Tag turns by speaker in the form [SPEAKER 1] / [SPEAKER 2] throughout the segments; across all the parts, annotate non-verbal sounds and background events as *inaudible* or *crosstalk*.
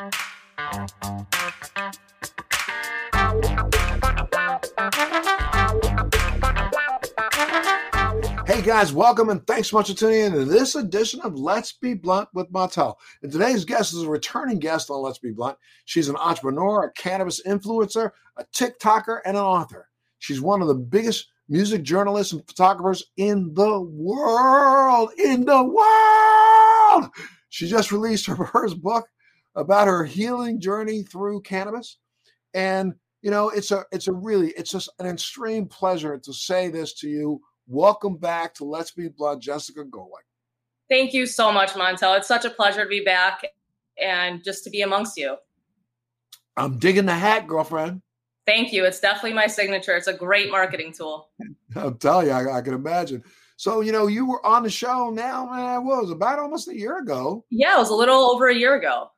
[SPEAKER 1] Hey guys, welcome and thanks so much for tuning in to this edition of Let's Be Blunt with Montel. And today's guest is a returning guest on Let's Be Blunt. She's an entrepreneur, a cannabis influencer, a TikToker, and an author. She's one of the biggest music journalists and photographers in the world. In the world! She just released her *laughs* first book about her healing journey through cannabis. And you know, it's a it's a really it's just an extreme pleasure to say this to you Welcome back to Let's Be Blunt, Jessica Golich.
[SPEAKER 2] Thank you so much, Montel. It's such a pleasure to be back and just to be amongst you.
[SPEAKER 1] I'm digging the hat, girlfriend.
[SPEAKER 2] Thank you. It's definitely my signature. It's a great marketing tool.
[SPEAKER 1] I'll tell you, I, I can imagine. So, you know, you were on the show now, man, what was about almost a year ago?
[SPEAKER 2] Yeah, it was a little over a year ago.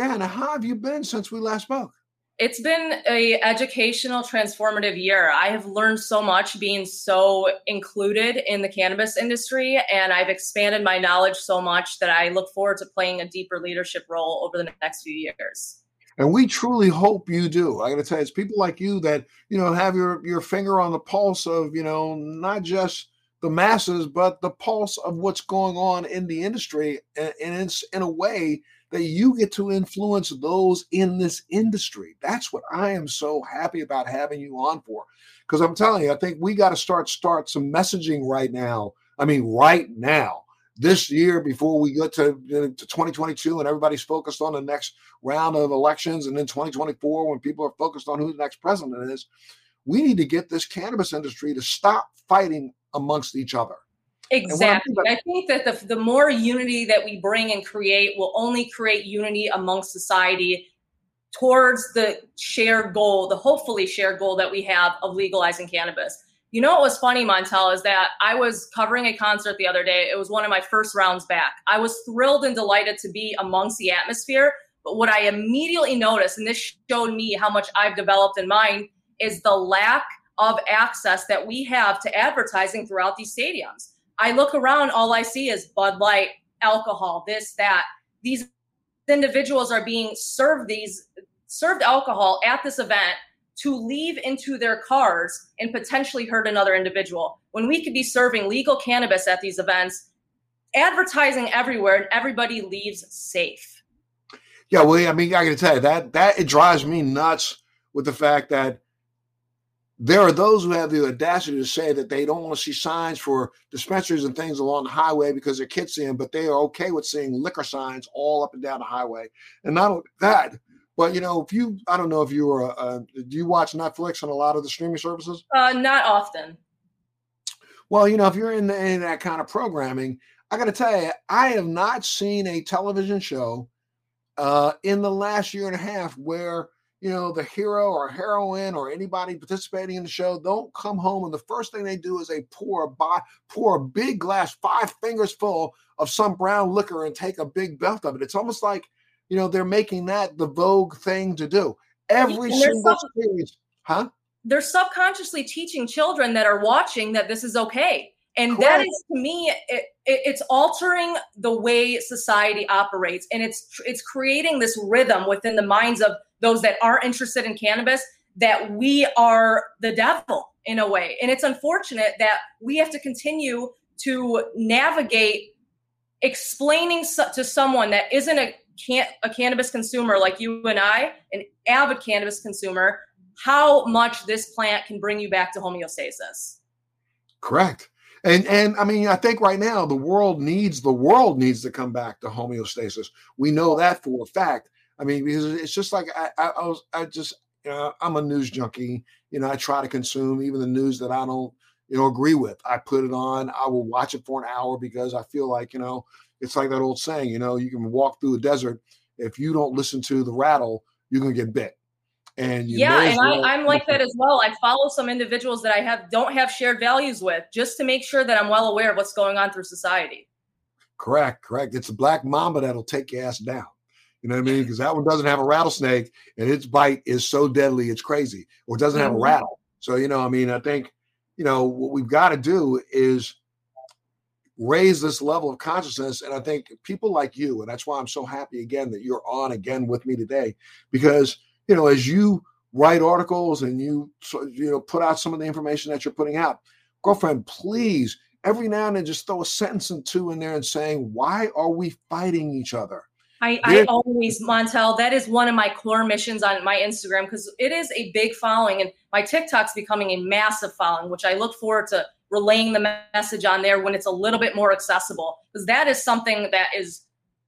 [SPEAKER 1] Yeah, and how have you been since we last spoke?
[SPEAKER 2] it's been a educational transformative year. I have learned so much being so included in the cannabis industry and i've expanded my knowledge so much that i look forward to playing a deeper leadership role over the next few years.
[SPEAKER 1] And we truly hope you do. I gotta tell you it's people like you that you know have your your finger on the pulse of you know not just the masses but the pulse of what's going on in the industry and, and it's in a way that you get to influence those in this industry. That's what I am so happy about having you on for. Because I'm telling you, I think we got to start start some messaging right now. I mean, right now, this year before we get to, to 2022 and everybody's focused on the next round of elections, and then 2024 when people are focused on who the next president is. We need to get this cannabis industry to stop fighting amongst each other.
[SPEAKER 2] Exactly. I think that the, the more unity that we bring and create will only create unity amongst society towards the shared goal, the hopefully shared goal that we have of legalizing cannabis. You know what was funny, Montel, is that I was covering a concert the other day. It was one of my first rounds back. I was thrilled and delighted to be amongst the atmosphere. But what I immediately noticed, and this showed me how much I've developed in mind, is the lack of access that we have to advertising throughout these stadiums. I look around, all I see is Bud Light, alcohol, this, that. These individuals are being served these served alcohol at this event to leave into their cars and potentially hurt another individual. When we could be serving legal cannabis at these events, advertising everywhere, and everybody leaves safe.
[SPEAKER 1] Yeah, well, I mean, I got to tell you that that it drives me nuts with the fact that there are those who have the audacity to say that they don't want to see signs for dispensaries and things along the highway because their kids see them, but they are okay with seeing liquor signs all up and down the highway. And not only that, but you know, if you, I don't know if you are, uh, do you watch Netflix and a lot of the streaming services?
[SPEAKER 2] Uh, not often.
[SPEAKER 1] Well, you know, if you're in, the, in that kind of programming, I got to tell you, I have not seen a television show uh, in the last year and a half where you know, the hero or heroine or anybody participating in the show don't come home and the first thing they do is they pour a bo- pour a big glass, five fingers full of some brown liquor and take a big belt of it. It's almost like, you know, they're making that the vogue thing to do. Every single sub- series, huh?
[SPEAKER 2] They're subconsciously teaching children that are watching that this is okay. And that is to me, it, it, it's altering the way society operates, and it's it's creating this rhythm within the minds of those that are interested in cannabis that we are the devil in a way. And it's unfortunate that we have to continue to navigate explaining to someone that isn't a can a cannabis consumer like you and I, an avid cannabis consumer, how much this plant can bring you back to homeostasis.
[SPEAKER 1] Correct. And and I mean, I think right now the world needs the world needs to come back to homeostasis. We know that for a fact. I mean, because it's just like I, I, I was, I just, you know, I'm a news junkie. You know, I try to consume even the news that I don't, you know, agree with. I put it on. I will watch it for an hour because I feel like, you know, it's like that old saying, you know, you can walk through a desert. If you don't listen to the rattle, you're gonna get bit. And
[SPEAKER 2] yeah, and well I, am like that as well. I follow some individuals that I have don't have shared values with, just to make sure that I'm well aware of what's going on through society.
[SPEAKER 1] Correct, correct. It's a black mamba that'll take your ass down. You know what I mean? Because that one doesn't have a rattlesnake and its bite is so deadly, it's crazy, or it doesn't have a mm-hmm. rattle. So, you know, I mean, I think, you know, what we've got to do is raise this level of consciousness. And I think people like you, and that's why I'm so happy again that you're on again with me today, because you know, as you write articles and you you know put out some of the information that you're putting out, girlfriend, please every now and then just throw a sentence or two in there and saying, why are we fighting each other?
[SPEAKER 2] I, I, always, Montel, that is one of my core missions on my Instagram because it is a big following and my TikTok's becoming a massive following, which I look forward to relaying the message on there when it's a little bit more accessible because that is something that is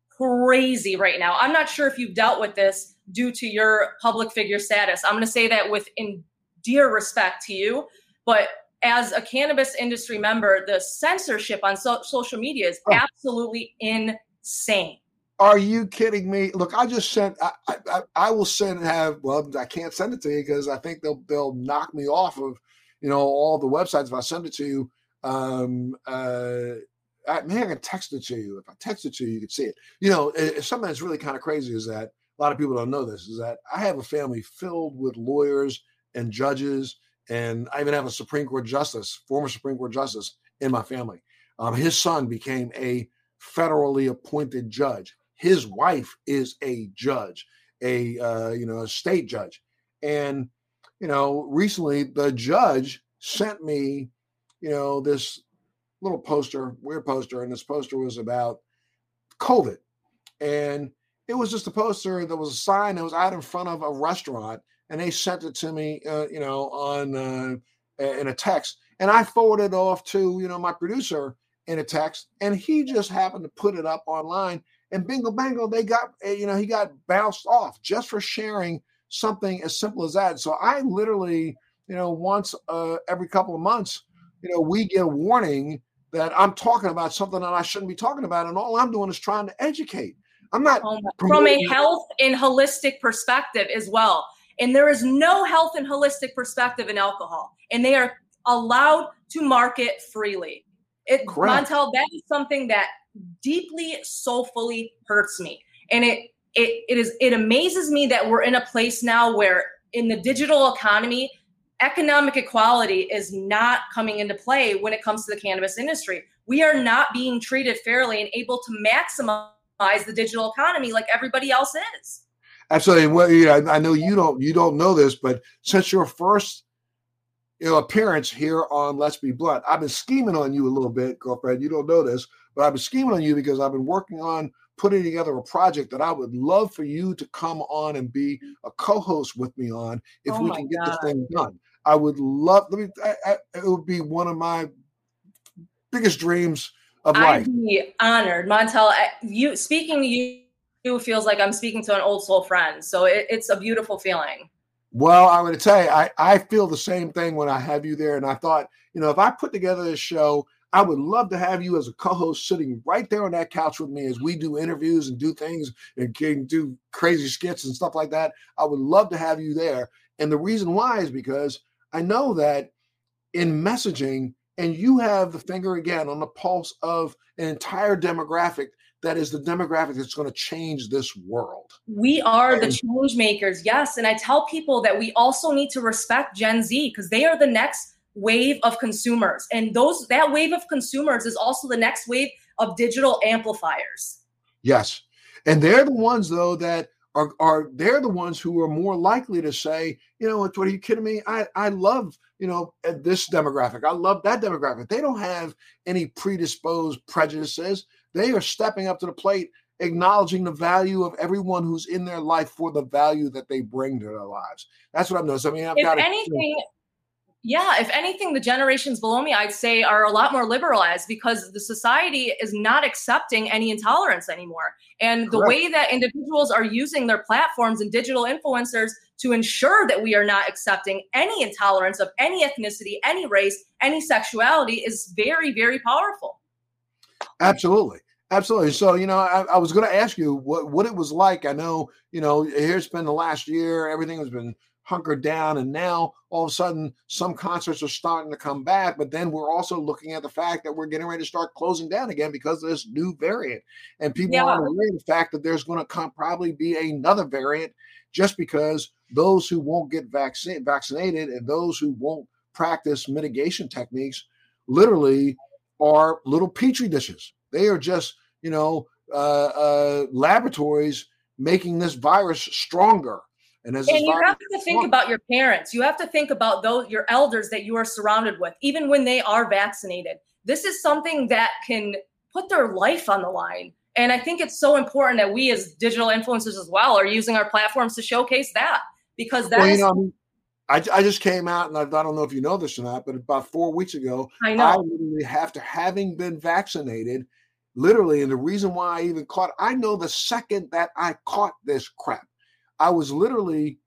[SPEAKER 2] crazy right now. I'm not sure if you've dealt with this due to your public figure status. I'm going to say that with in dear respect to you, but as a cannabis industry member, the censorship on so- social media is oh. absolutely insane.
[SPEAKER 1] Are you kidding me? Look, I just sent. I, I, I will send. Have well, I can't send it to you because I think they'll they'll knock me off of, you know, all the websites if I send it to you. Um, uh, I, maybe I can text it to you. If I text it to you, you can see it. You know, it, something that's really kind of crazy is that a lot of people don't know this is that I have a family filled with lawyers and judges, and I even have a Supreme Court justice, former Supreme Court justice, in my family. Um, his son became a federally appointed judge. His wife is a judge, a uh, you know a state judge, and you know recently the judge sent me you know this little poster, weird poster, and this poster was about COVID, and it was just a poster. There was a sign that was out in front of a restaurant, and they sent it to me, uh, you know, on uh, in a text, and I forwarded it off to you know my producer in a text, and he just happened to put it up online, and bingo bango, they got, eh, you know, he got bounced off just for sharing something as simple as that. So I literally, you know, once uh, every couple of months, you know, we get a warning that I'm talking about something that I shouldn't be talking about. And all I'm doing is trying to educate. I'm not
[SPEAKER 2] oh from a health and holistic perspective as well. And there is no health and holistic perspective in alcohol, and they are allowed to market freely. It Correct. Montel, that is something that deeply soulfully hurts me and it it it is it amazes me that we're in a place now where in the digital economy economic equality is not coming into play when it comes to the cannabis industry we are not being treated fairly and able to maximize the digital economy like everybody else is
[SPEAKER 1] absolutely well yeah, i know you don't you don't know this but since your first you know appearance here on let's be blunt i've been scheming on you a little bit girlfriend you don't know this but I've been scheming on you because I've been working on putting together a project that I would love for you to come on and be a co-host with me on if oh we can get God. this thing done. I would love. Let me. I, I, it would be one of my biggest dreams of life.
[SPEAKER 2] I'd be honored, Montel. You speaking to you, feels like I'm speaking to an old soul friend. So it, it's a beautiful feeling.
[SPEAKER 1] Well, I'm going to tell you, I, I feel the same thing when I have you there. And I thought, you know, if I put together this show I would love to have you as a co-host sitting right there on that couch with me as we do interviews and do things and can do crazy skits and stuff like that. I would love to have you there. And the reason why is because I know that in messaging, and you have the finger again on the pulse of an entire demographic that is the demographic that's going to change this world.
[SPEAKER 2] We are the change makers, yes. And I tell people that we also need to respect Gen Z because they are the next wave of consumers and those that wave of consumers is also the next wave of digital amplifiers
[SPEAKER 1] yes and they're the ones though that are are they're the ones who are more likely to say you know what are you kidding me i i love you know this demographic. I love that demographic. They don't have any predisposed prejudices. They are stepping up to the plate acknowledging the value of everyone who's in their life for the value that they bring to their lives. That's what i've noticed. I mean i've
[SPEAKER 2] if
[SPEAKER 1] got
[SPEAKER 2] anything yeah, if anything, the generations below me, I'd say, are a lot more liberalized because the society is not accepting any intolerance anymore. And the way that individuals are using their platforms and digital influencers to ensure that we are not accepting any intolerance of any ethnicity, any race, any sexuality is very, very powerful.
[SPEAKER 1] Absolutely. Absolutely. So, you know, I, I was going to ask you what, what it was like. I know, you know, here's been the last year, everything has been hunkered down and now all of a sudden some concerts are starting to come back but then we're also looking at the fact that we're getting ready to start closing down again because of this new variant and people yeah. aren't aware of the fact that there's going to come probably be another variant just because those who won't get vaccine, vaccinated and those who won't practice mitigation techniques literally are little petri dishes. They are just, you know, uh, uh, laboratories making this virus stronger.
[SPEAKER 2] And, as and you have to think about your parents. You have to think about those your elders that you are surrounded with, even when they are vaccinated. This is something that can put their life on the line. And I think it's so important that we, as digital influencers as well, are using our platforms to showcase that because that well, you know,
[SPEAKER 1] I, I just came out, and I, I, don't know if you know this or not, but about four weeks ago, I know. I literally, after having been vaccinated, literally, and the reason why I even caught, I know the second that I caught this crap, I was literally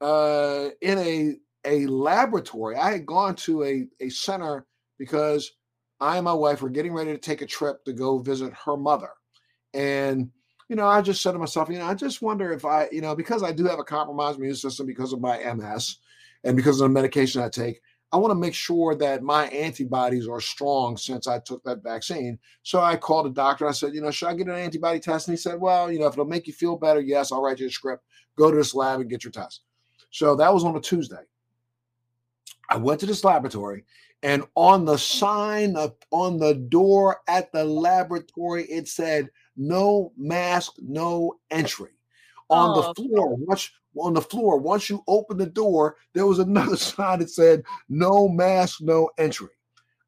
[SPEAKER 1] uh, in a a laboratory. I had gone to a a center because I and my wife were getting ready to take a trip to go visit her mother, and you know, I just said to myself, you know, I just wonder if I, you know, because I do have a compromised immune system because of my MS and because of the medication I take, I want to make sure that my antibodies are strong since I took that vaccine. So I called a doctor. I said, you know, should I get an antibody test? And he said, well, you know, if it'll make you feel better, yes, I'll write you a script. Go to this lab and get your test. So that was on a Tuesday. I went to this laboratory, and on the sign up on the door at the laboratory, it said, no mask, no entry. On oh, the floor, once on the floor, once you open the door, there was another *laughs* sign that said, no mask, no entry.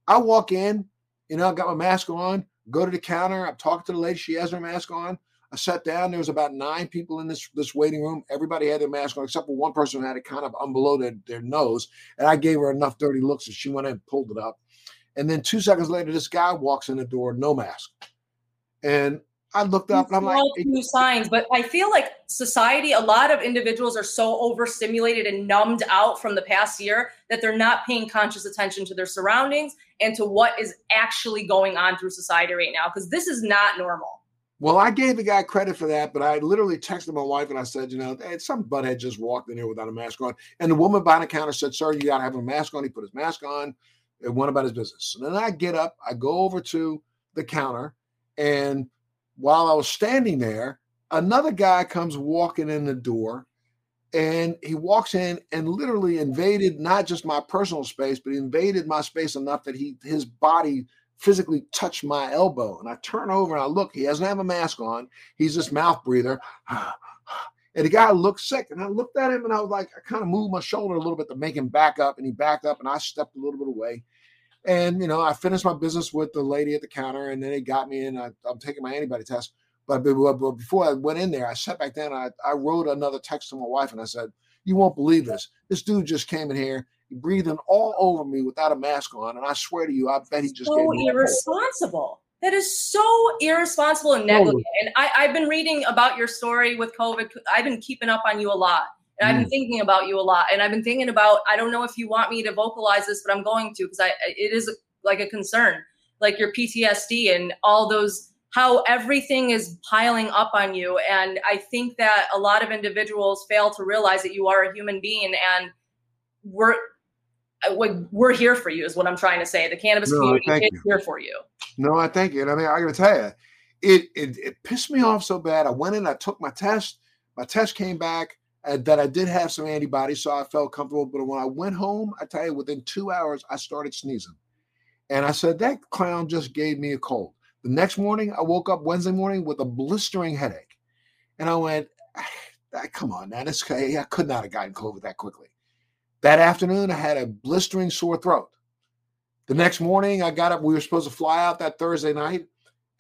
[SPEAKER 1] I walk in, you know, I got my mask on, go to the counter, I'm talking to the lady, she has her mask on. I sat down. There was about nine people in this this waiting room. Everybody had their mask on, except for one person had it kind of on their, their nose. And I gave her enough dirty looks, and she went in and pulled it up. And then two seconds later, this guy walks in the door, no mask. And I looked up and I'm like,
[SPEAKER 2] new signs, but I feel like society, a lot of individuals are so overstimulated and numbed out from the past year that they're not paying conscious attention to their surroundings and to what is actually going on through society right now, because this is not normal.
[SPEAKER 1] Well, I gave the guy credit for that, but I literally texted my wife and I said, you know, hey, some butthead just walked in here without a mask on. And the woman behind the counter said, sir, you got to have a mask on. He put his mask on and went about his business. And then I get up, I go over to the counter, and while I was standing there, another guy comes walking in the door and he walks in and literally invaded not just my personal space, but he invaded my space enough that he his body physically touched my elbow. And I turn over and I look, he doesn't have a mask on. He's this mouth breather. *sighs* And the guy looked sick. And I looked at him and I was like, I kind of moved my shoulder a little bit to make him back up. And he backed up and I stepped a little bit away. And, you know, I finished my business with the lady at the counter and then they got me in. I, am taking my antibody test. But, but, before I went in there, I sat back down. I, I wrote another text to my wife and I said, You won't believe this. This dude just came in here, breathing all over me without a mask on. And I swear to you, I bet he just
[SPEAKER 2] so irresponsible. That is so irresponsible and negligent. And I, I've been reading about your story with COVID. I've been keeping up on you a lot. And I've been mm. thinking about you a lot. And I've been thinking about, I don't know if you want me to vocalize this, but I'm going to because I it is like a concern, like your PTSD and all those how everything is piling up on you. And I think that a lot of individuals fail to realize that you are a human being and we're we're here for you is what I'm trying to say. The cannabis no, community is you. here for you.
[SPEAKER 1] No, I thank you. And I mean, I gotta tell you, it, it it pissed me off so bad. I went in, I took my test. My test came back uh, that I did have some antibodies, so I felt comfortable. But when I went home, I tell you, within two hours, I started sneezing. And I said, that clown just gave me a cold. The next morning, I woke up Wednesday morning with a blistering headache. And I went, ah, come on, man. It's, I could not have gotten COVID that quickly. That afternoon, I had a blistering sore throat. The next morning, I got up. We were supposed to fly out that Thursday night,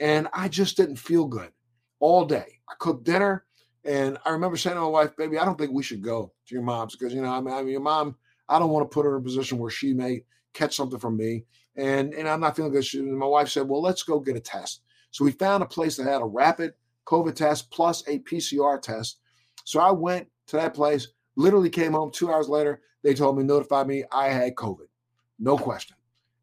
[SPEAKER 1] and I just didn't feel good all day. I cooked dinner. And I remember saying to my wife, "Baby, I don't think we should go to your mom's because you know, I mean, I mean, your mom. I don't want to put her in a position where she may catch something from me, and and I'm not feeling good." She, and my wife said, "Well, let's go get a test." So we found a place that had a rapid COVID test plus a PCR test. So I went to that place. Literally came home two hours later. They told me, notified me I had COVID, no question.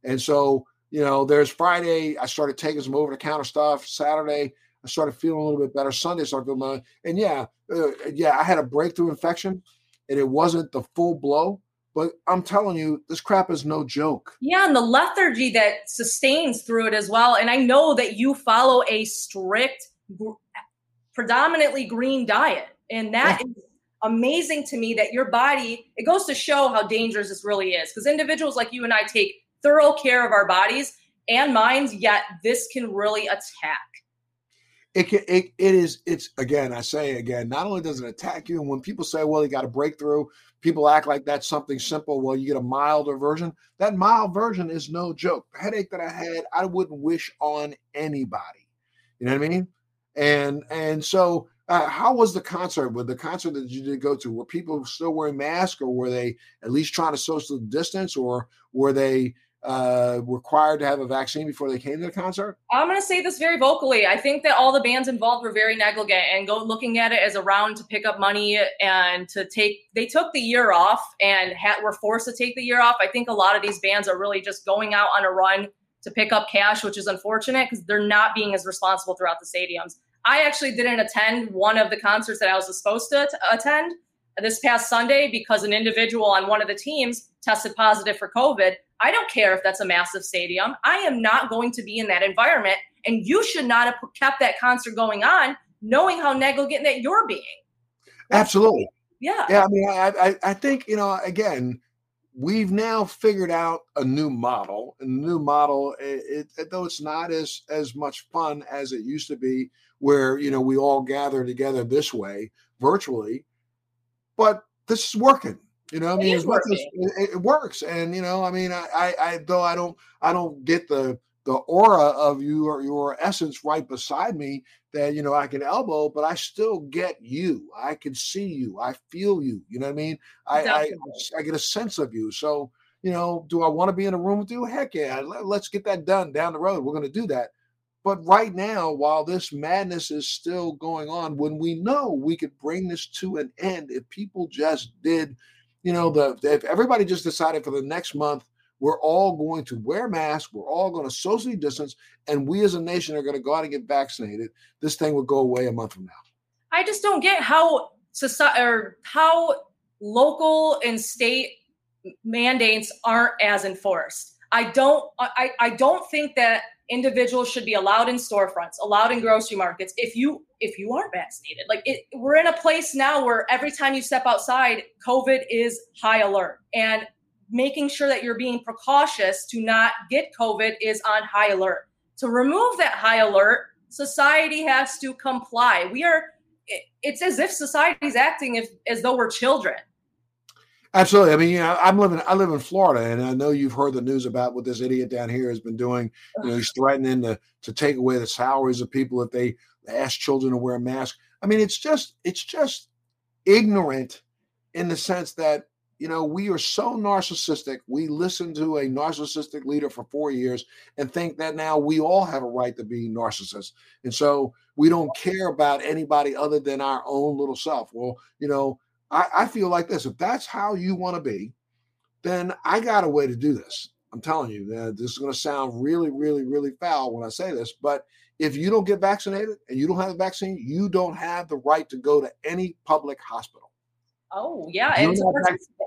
[SPEAKER 1] And so you know, there's Friday. I started taking some over the counter stuff. Saturday, I started feeling a little bit better. Sunday, I started feeling better. And yeah, uh, yeah, I had a breakthrough infection, and it wasn't the full blow. But I'm telling you, this crap is no joke.
[SPEAKER 2] Yeah, and the lethargy that sustains through it as well. And I know that you follow a strict, predominantly green diet, and that yeah. is amazing to me that your body. It goes to show how dangerous this really is, because individuals like you and I take thorough care of our bodies and minds, yet this can really attack.
[SPEAKER 1] It can, it, it is, it's again, I say again, not only does it attack you, and when people say, well, you got a breakthrough, people act like that's something simple. Well, you get a milder version. That mild version is no joke. The headache that I had, I wouldn't wish on anybody. You know what I mean? And and so uh, how was the concert? With the concert that you did go to, were people still wearing masks, or were they at least trying to social distance, or were they uh, required to have a vaccine before they came to the concert?
[SPEAKER 2] I'm going to say this very vocally. I think that all the bands involved were very negligent and go looking at it as a round to pick up money and to take. They took the year off and had, were forced to take the year off. I think a lot of these bands are really just going out on a run to pick up cash, which is unfortunate because they're not being as responsible throughout the stadiums. I actually didn't attend one of the concerts that I was supposed to attend this past Sunday because an individual on one of the teams tested positive for COVID. I don't care if that's a massive stadium. I am not going to be in that environment. And you should not have kept that concert going on knowing how negligent that you're being.
[SPEAKER 1] Absolutely.
[SPEAKER 2] Yeah.
[SPEAKER 1] Yeah. I mean, I, I, I think, you know, again, we've now figured out a new model. And the new model, it, it, though it's not as as much fun as it used to be, where you know we all gather together this way virtually but this is working you know i mean
[SPEAKER 2] it,
[SPEAKER 1] it, it, works and you know i mean I, I i though i don't i don't get the the aura of you or your essence right beside me that you know i can elbow but i still get you. I can see you. I feel you you know what i mean? I I, I get a sense of you. So you know do i want to be in a room with you? Heck yeah let's get that done down the road. We're going to do that but right now, while this madness is still going on, when we know we could bring this to an end, if people just did, you know, the if everybody just decided for the next month, we're all going to wear masks, we're all going to socially distance, and we as a nation are going to go out and get vaccinated, this thing would go away a month from now.
[SPEAKER 2] I just don't get how society or how local and state mandates aren't as enforced. I don't I, I don't think that individuals should be allowed in storefronts, allowed in grocery markets if you if you aren't vaccinated. Like it, we're in a place now where every time you step outside, COVID is high alert, and making sure that you're being precautious to not get COVID is on high alert. To remove that high alert, society has to comply. We are. It's as if society is acting if, as though we're children.
[SPEAKER 1] Absolutely. I mean, you know, I'm living. I live in Florida, and I know you've heard the news about what this idiot down here has been doing. You know, he's threatening to to take away the salaries of people if they ask children to wear a mask. I mean, it's just it's just ignorant in the sense that you know we are so narcissistic. We listen to a narcissistic leader for four years and think that now we all have a right to be narcissists, and so we don't care about anybody other than our own little self. Well, you know I, I feel like this if that's how you want to be, then I got a way to do this. I'm telling you, this is going to sound really, really, really foul when I say this, but if you don't get vaccinated and you don't have the vaccine, you don't have the right to go to any public hospital.
[SPEAKER 2] Oh yeah, if,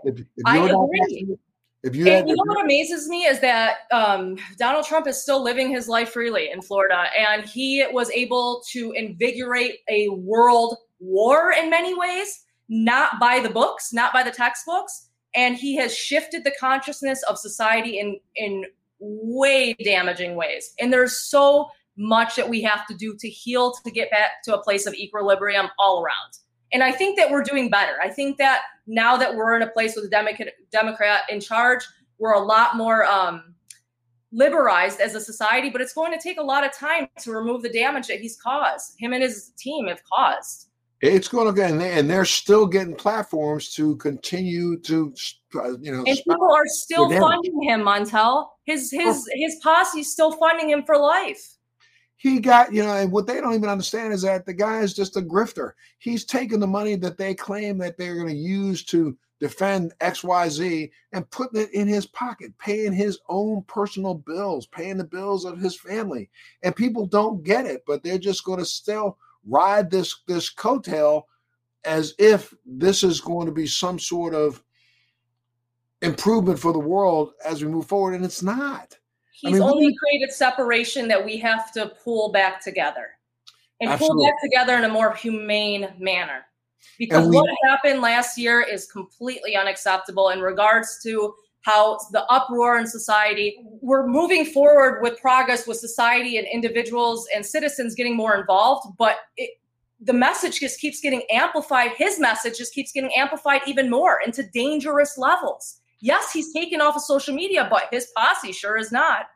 [SPEAKER 2] if, if I agree.
[SPEAKER 1] If you,
[SPEAKER 2] and you know what amazes me is that um, Donald Trump is still living his life freely in Florida, and he was able to invigorate a world war in many ways not by the books, not by the textbooks. And he has shifted the consciousness of society in, in way damaging ways. And there's so much that we have to do to heal to get back to a place of equilibrium all around. And I think that we're doing better. I think that now that we're in a place with a Democrat, Democrat in charge, we're a lot more um, liberalized as a society, but it's going to take a lot of time to remove the damage that he's caused, him and his team have caused.
[SPEAKER 1] It's going to get, and they're still getting platforms to continue to, uh, you know.
[SPEAKER 2] And people are still funding him, Montel. His his oh. his posse is still funding him for life.
[SPEAKER 1] He got, you know, and what they don't even understand is that the guy is just a grifter. He's taking the money that they claim that they're going to use to defend XYZ and putting it in his pocket, paying his own personal bills, paying the bills of his family. And people don't get it, but they're just going to still ride this this coattail as if this is going to be some sort of improvement for the world as we move forward, and it's not.
[SPEAKER 2] He's I mean, only created separation that we have to pull back together and absolutely. pull back together in a more humane manner. Because we, what happened last year is completely unacceptable in regards to how the uproar in society. We're moving forward with progress with society and individuals and citizens getting more involved, but it, the message just keeps getting amplified. His message just keeps getting amplified even more into dangerous levels. Yes, he's taken off of social media, but his posse sure is not.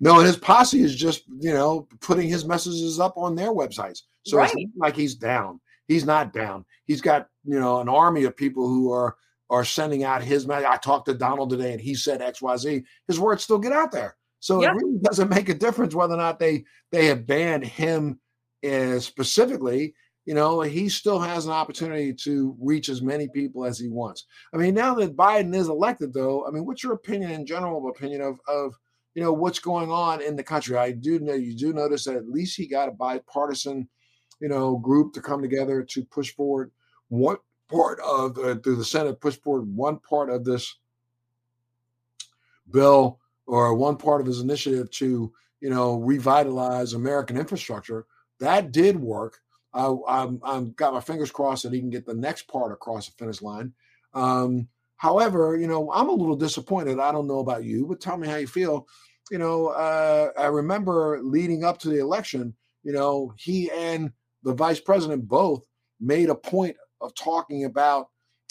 [SPEAKER 1] No, and his posse is just, you know, putting his messages up on their websites. So right. it's like he's down. He's not down. He's got, you know, an army of people who are are sending out his message. I talked to Donald today and he said XYZ. His words still get out there. So it really doesn't make a difference whether or not they they have banned him uh, specifically. You know, he still has an opportunity to reach as many people as he wants. I mean, now that Biden is elected, though, I mean, what's your opinion in general opinion of of you know what's going on in the country? I do know you do notice that at least he got a bipartisan, you know, group to come together to push forward what part of uh, through the Senate push forward one part of this bill or one part of his initiative to you know revitalize American infrastructure. That did work. I, I'm, I'm got my fingers crossed that he can get the next part across the finish line. Um, however, you know I'm a little disappointed. I don't know about you, but tell me how you feel. You know, uh, I remember leading up to the election. You know, he and the vice president both made a point of talking about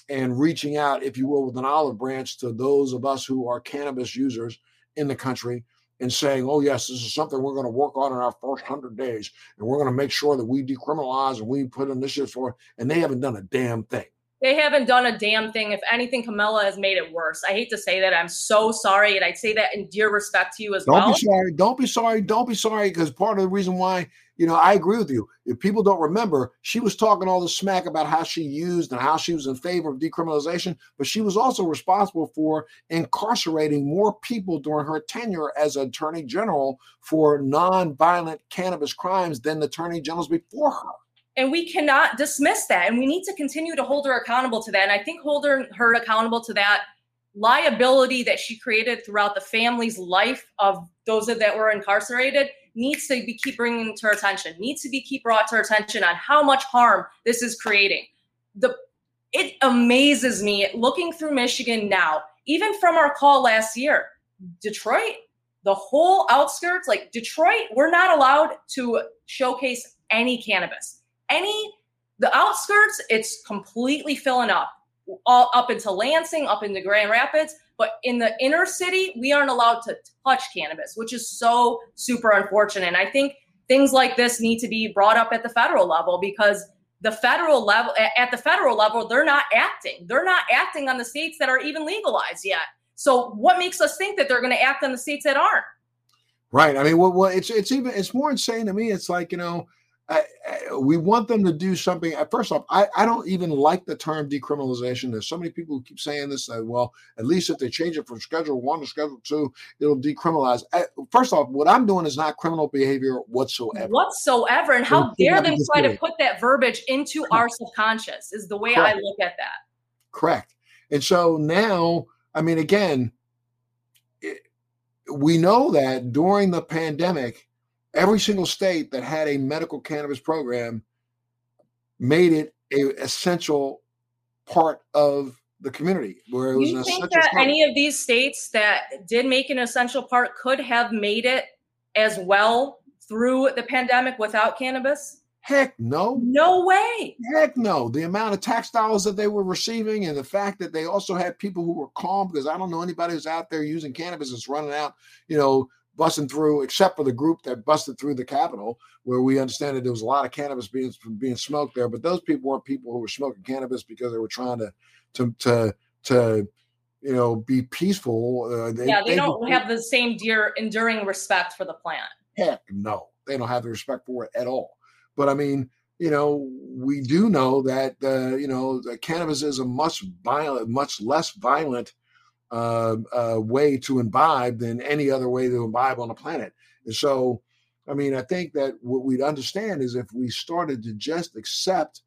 [SPEAKER 1] and reaching out, if you will, with an olive branch to those of us who are cannabis users in the country and saying, oh, yes, this is something we're going to work on in our first 100 days. And we're going to make sure that we decriminalize and we put initiatives for it. And they haven't done a damn thing.
[SPEAKER 2] They haven't done a damn thing. If anything, Kamala has made it worse. I hate to say that. I'm so sorry. And I'd say that in dear respect to you as
[SPEAKER 1] don't
[SPEAKER 2] well.
[SPEAKER 1] Don't be sorry. Don't be sorry. Don't be sorry. Because part of the reason why you know, I agree with you. If people don't remember, she was talking all the smack about how she used and how she was in favor of decriminalization, but she was also responsible for incarcerating more people during her tenure as attorney general for non-violent cannabis crimes than the attorney generals before her.
[SPEAKER 2] And we cannot dismiss that. And we need to continue to hold her accountable to that. And I think holding her accountable to that liability that she created throughout the family's life of those that were incarcerated needs to be keep bringing to our attention, needs to be keep brought to our attention on how much harm this is creating. The it amazes me looking through Michigan now, even from our call last year, Detroit, the whole outskirts, like Detroit, we're not allowed to showcase any cannabis. Any the outskirts, it's completely filling up. All up into Lansing, up into Grand Rapids. But in the inner city, we aren't allowed to touch cannabis, which is so super unfortunate. And I think things like this need to be brought up at the federal level because the federal level at the federal level they're not acting. They're not acting on the states that are even legalized yet. So what makes us think that they're going to act on the states that aren't?
[SPEAKER 1] Right. I mean well, well it's it's even it's more insane to me. It's like you know I, I, we want them to do something. First off, I, I don't even like the term decriminalization. There's so many people who keep saying this. That, well, at least if they change it from Schedule One to Schedule Two, it'll decriminalize. first off, what I'm doing is not criminal behavior whatsoever.
[SPEAKER 2] Whatsoever, and how dare them try to put that verbiage into our subconscious? Is the way Correct. I look at that.
[SPEAKER 1] Correct. And so now, I mean, again, it, we know that during the pandemic every single state that had a medical cannabis program made it a essential part of the community where it was
[SPEAKER 2] you think that part. any of these states that did make an essential part could have made it as well through the pandemic without cannabis
[SPEAKER 1] Heck no.
[SPEAKER 2] No way.
[SPEAKER 1] Heck no. The amount of tax dollars that they were receiving and the fact that they also had people who were calm because I don't know anybody who's out there using cannabis that's running out, you know, busting through, except for the group that busted through the Capitol, where we understand that there was a lot of cannabis being being smoked there. But those people weren't people who were smoking cannabis because they were trying to to to to you know be peaceful.
[SPEAKER 2] Uh, they, yeah, they, they don't have the same dear enduring respect for the plant.
[SPEAKER 1] Heck, no, they don't have the respect for it at all. But I mean, you know, we do know that uh, you know cannabis is a much violent, much less violent uh, uh, way to imbibe than any other way to imbibe on the planet. And so, I mean, I think that what we'd understand is if we started to just accept,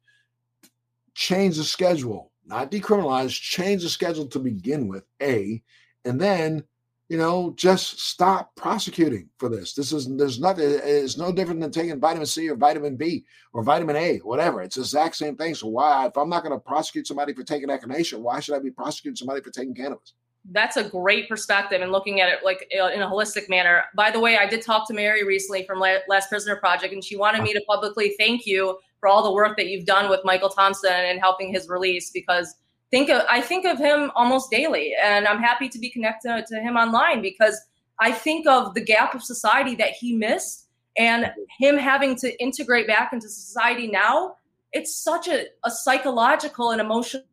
[SPEAKER 1] change the schedule, not decriminalize, change the schedule to begin with, A, and then, you know, just stop prosecuting for this. This is, there's nothing, it's no different than taking vitamin C or vitamin B or vitamin A, whatever. It's the exact same thing. So why, if I'm not going to prosecute somebody for taking echinacea, why should I be prosecuting somebody for taking cannabis?
[SPEAKER 2] That's a great perspective and looking at it like in a holistic manner. By the way, I did talk to Mary recently from Last Prisoner Project, and she wanted me to publicly thank you for all the work that you've done with Michael Thompson and helping his release because think of I think of him almost daily, and I'm happy to be connected to him online because I think of the gap of society that he missed and him having to integrate back into society now. It's such a, a psychological and emotional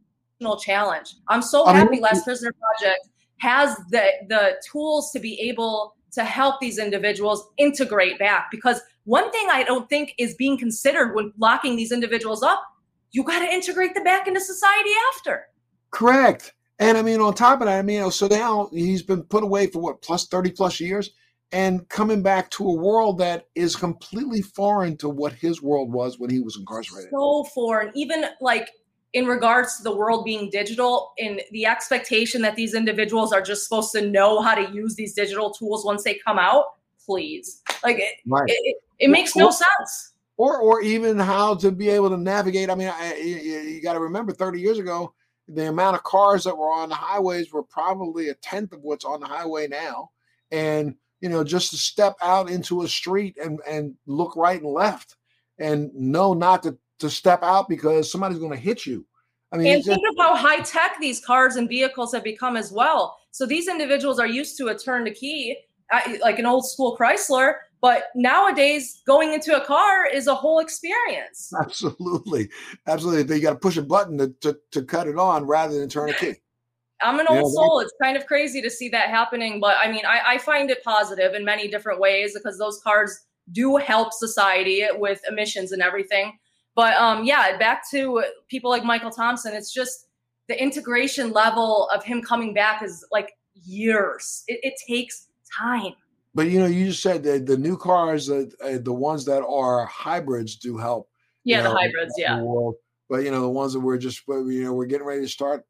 [SPEAKER 2] challenge. I'm so happy Last Prisoner Project has the the tools to be able to help these individuals integrate back because one thing I don't think is being considered when locking these individuals up, you got to integrate them back into society after.
[SPEAKER 1] Correct. And I mean, on top of that, I mean, so now he's been put away for what, plus 30 plus years, and coming back to a world that is completely foreign to what his world was when he was incarcerated.
[SPEAKER 2] So foreign. Even like in regards to the world being digital and the expectation that these individuals are just supposed to know how to use these digital tools once they come out please. Like it, right. it, it, it makes no sense.
[SPEAKER 1] or or even how to be able to navigate i mean I, you, you got to remember 30 years ago the amount of cars that were on the highways were probably a tenth of what's on the highway now. And you know just to step out into a street and and look right and left and know not to to step out because somebody's going to hit you.
[SPEAKER 2] I mean, and think just, of how high tech these cars and vehicles have become as well. So these individuals are used to a turn to key, uh, like an old school Chrysler, but nowadays going into a car is a whole experience. *laughs*
[SPEAKER 1] Absolutely, absolutely. You got to push a button to, to, to cut it on rather than turn a key. *laughs*
[SPEAKER 2] I'm an old soul. It's kind of crazy to see that happening, but I mean, I, I find it positive in many different ways because those cars do help society with emissions and everything. But um, yeah, back to people like Michael Thompson. It's just the integration level of him coming back is like years. It, it takes time.
[SPEAKER 1] But you know, you just said that the new cars, uh, uh, the ones that are hybrids, do help.
[SPEAKER 2] Yeah, the know, hybrids. Yeah.
[SPEAKER 1] The but you know, the ones that we're just, you know, we're getting ready to start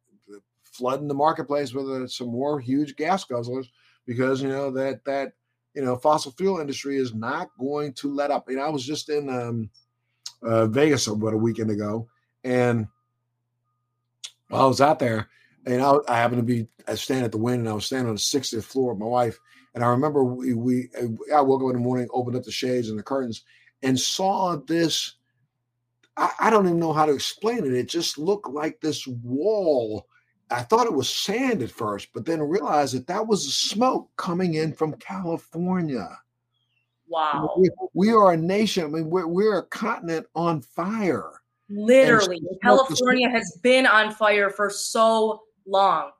[SPEAKER 1] flooding the marketplace with uh, some more huge gas guzzlers because you know that that you know fossil fuel industry is not going to let up. You know, I was just in um, uh, Vegas about a weekend ago, and I was out there, and I, I happened to be I stand at the window, and I was standing on the 60th floor with my wife, and I remember we, we I woke up in the morning, opened up the shades and the curtains, and saw this. I, I don't even know how to explain it. It just looked like this wall. I thought it was sand at first, but then realized that that was smoke coming in from California.
[SPEAKER 2] Wow.
[SPEAKER 1] We, we, are a nation. I mean, we're, we're a continent on fire.
[SPEAKER 2] Literally. California has been on fire for so long.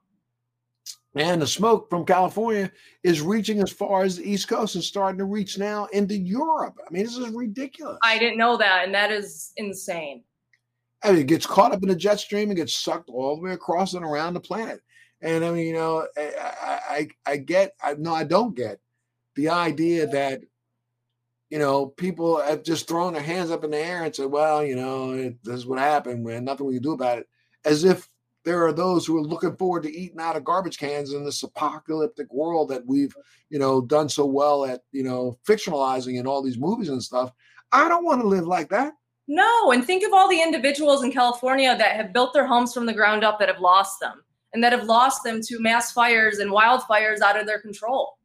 [SPEAKER 1] And the smoke from California is reaching as far as the East Coast and starting to reach now into Europe. I mean, this is ridiculous.
[SPEAKER 2] I didn't know that. And that is insane.
[SPEAKER 1] I mean, it gets caught up in the jet stream and gets sucked all the way across and around the planet. And I mean, you know, I, I, I get, I, no, I don't get the idea that you know, people have just thrown their hands up in the air and said, well, you know, it, this is what happened, man. Nothing we can do about it. As if there are those who are looking forward to eating out of garbage cans in this apocalyptic world that we've, you know, done so well at, you know, fictionalizing in all these movies and stuff. I don't want to live like that.
[SPEAKER 2] No. And think of all the individuals in California that have built their homes from the ground up that have lost them and that have lost them to mass fires and wildfires out of their control.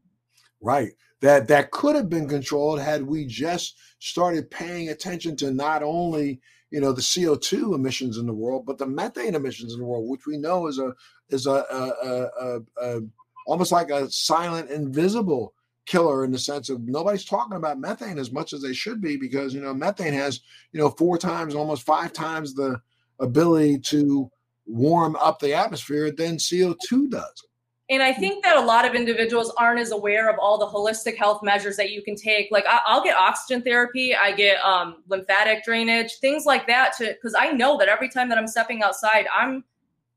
[SPEAKER 1] Right that that could have been controlled had we just started paying attention to not only you know the CO2 emissions in the world, but the methane emissions in the world, which we know is a is a, a, a, a almost like a silent, invisible killer in the sense of nobody's talking about methane as much as they should be because you know methane has you know four times, almost five times the ability to warm up the atmosphere than CO2 does.
[SPEAKER 2] And I think that a lot of individuals aren't as aware of all the holistic health measures that you can take. Like I, will get oxygen therapy, I get um, lymphatic drainage, things like that. To because I know that every time that I'm stepping outside, I'm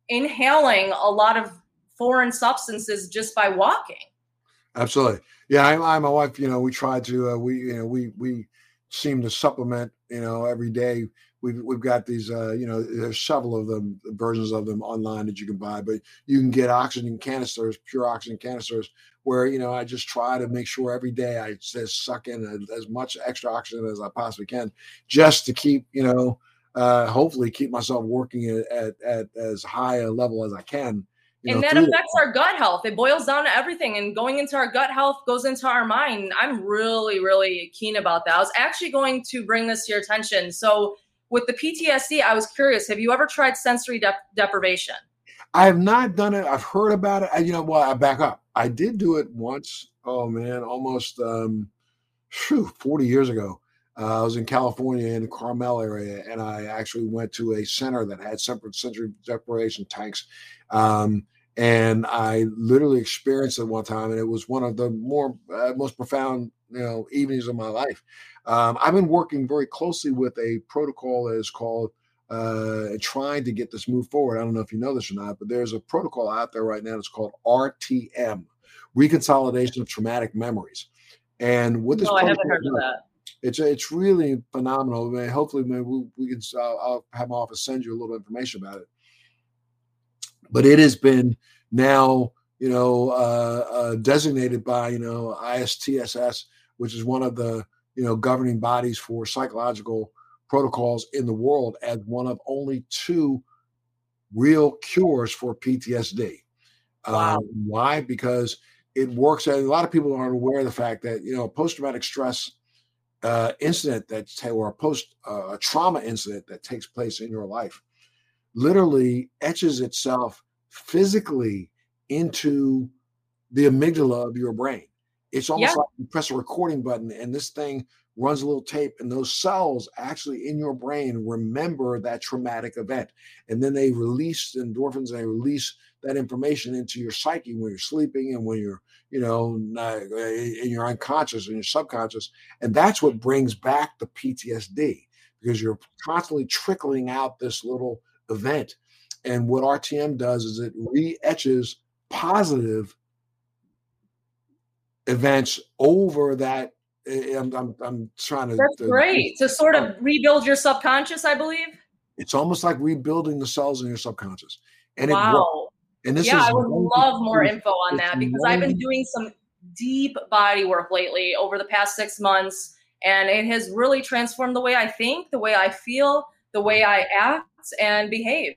[SPEAKER 2] inhaling a lot of foreign substances just by walking.
[SPEAKER 1] Absolutely, yeah. I, I my wife, you know, we try to uh, we you know we we seem to supplement you know every day we've we've got these uh, you know there's several of them versions of them online that you can buy but you can get oxygen canisters pure oxygen canisters where you know i just try to make sure every day i just suck in as much extra oxygen as i possibly can just to keep you know uh, hopefully keep myself working at, at, at as high a level as i can
[SPEAKER 2] You and know, that affects our gut health. It boils down to everything. And going into our gut health goes into our mind. I'm really, really keen about that. I was actually going to bring this to your attention. So, with the PTSD, I was curious have you ever tried sensory dep- deprivation?
[SPEAKER 1] I have not done it. I've heard about it. I, you know, well, I back up. I did do it once. Oh, man, almost um, whew, 40 years ago. Uh, I was in California in the Carmel area, and I actually went to a center that had separate sensory deprivation tanks. Um, and I literally experienced it one time, and it was one of the more uh, most profound you know evenings of my life. Um, I've been working very closely with a protocol that is called uh, trying to get this move forward. I don't know if you know this or not, but there's a protocol out there right now that's called RTM, Reconsolidation of Traumatic Memories. And what this
[SPEAKER 2] no, I haven't heard of that.
[SPEAKER 1] It's it's really phenomenal. I mean, hopefully, maybe we, we can. Uh, I'll have my office send you a little information about it but it has been now you know uh, uh, designated by you know ISTSS, which is one of the you know governing bodies for psychological protocols in the world, as one of only two real cures for PTSD. Wow. Um, why? Because it works. And a lot of people aren't aware of the fact that you know post traumatic stress uh, incident that or a post uh, trauma incident that takes place in your life literally etches itself physically into the amygdala of your brain. It's almost yeah. like you press a recording button and this thing runs a little tape, and those cells actually in your brain remember that traumatic event. And then they release endorphins and they release that information into your psyche when you're sleeping and when you're, you know, eh, in your unconscious and your subconscious. And that's what brings back the PTSD because you're constantly trickling out this little event. And what RTM does is it re-etches positive events over that. Eh, eh, I'm, I'm, I'm trying to.
[SPEAKER 2] That's great. To sort of um, rebuild your subconscious, I believe.
[SPEAKER 1] It's almost like rebuilding the cells in your subconscious.
[SPEAKER 2] And wow. It, and this yeah, I would love more info on that because I've been doing some deep body work lately over the past six months, and it has really transformed the way I think, the way I feel, the way mm. I act and behave.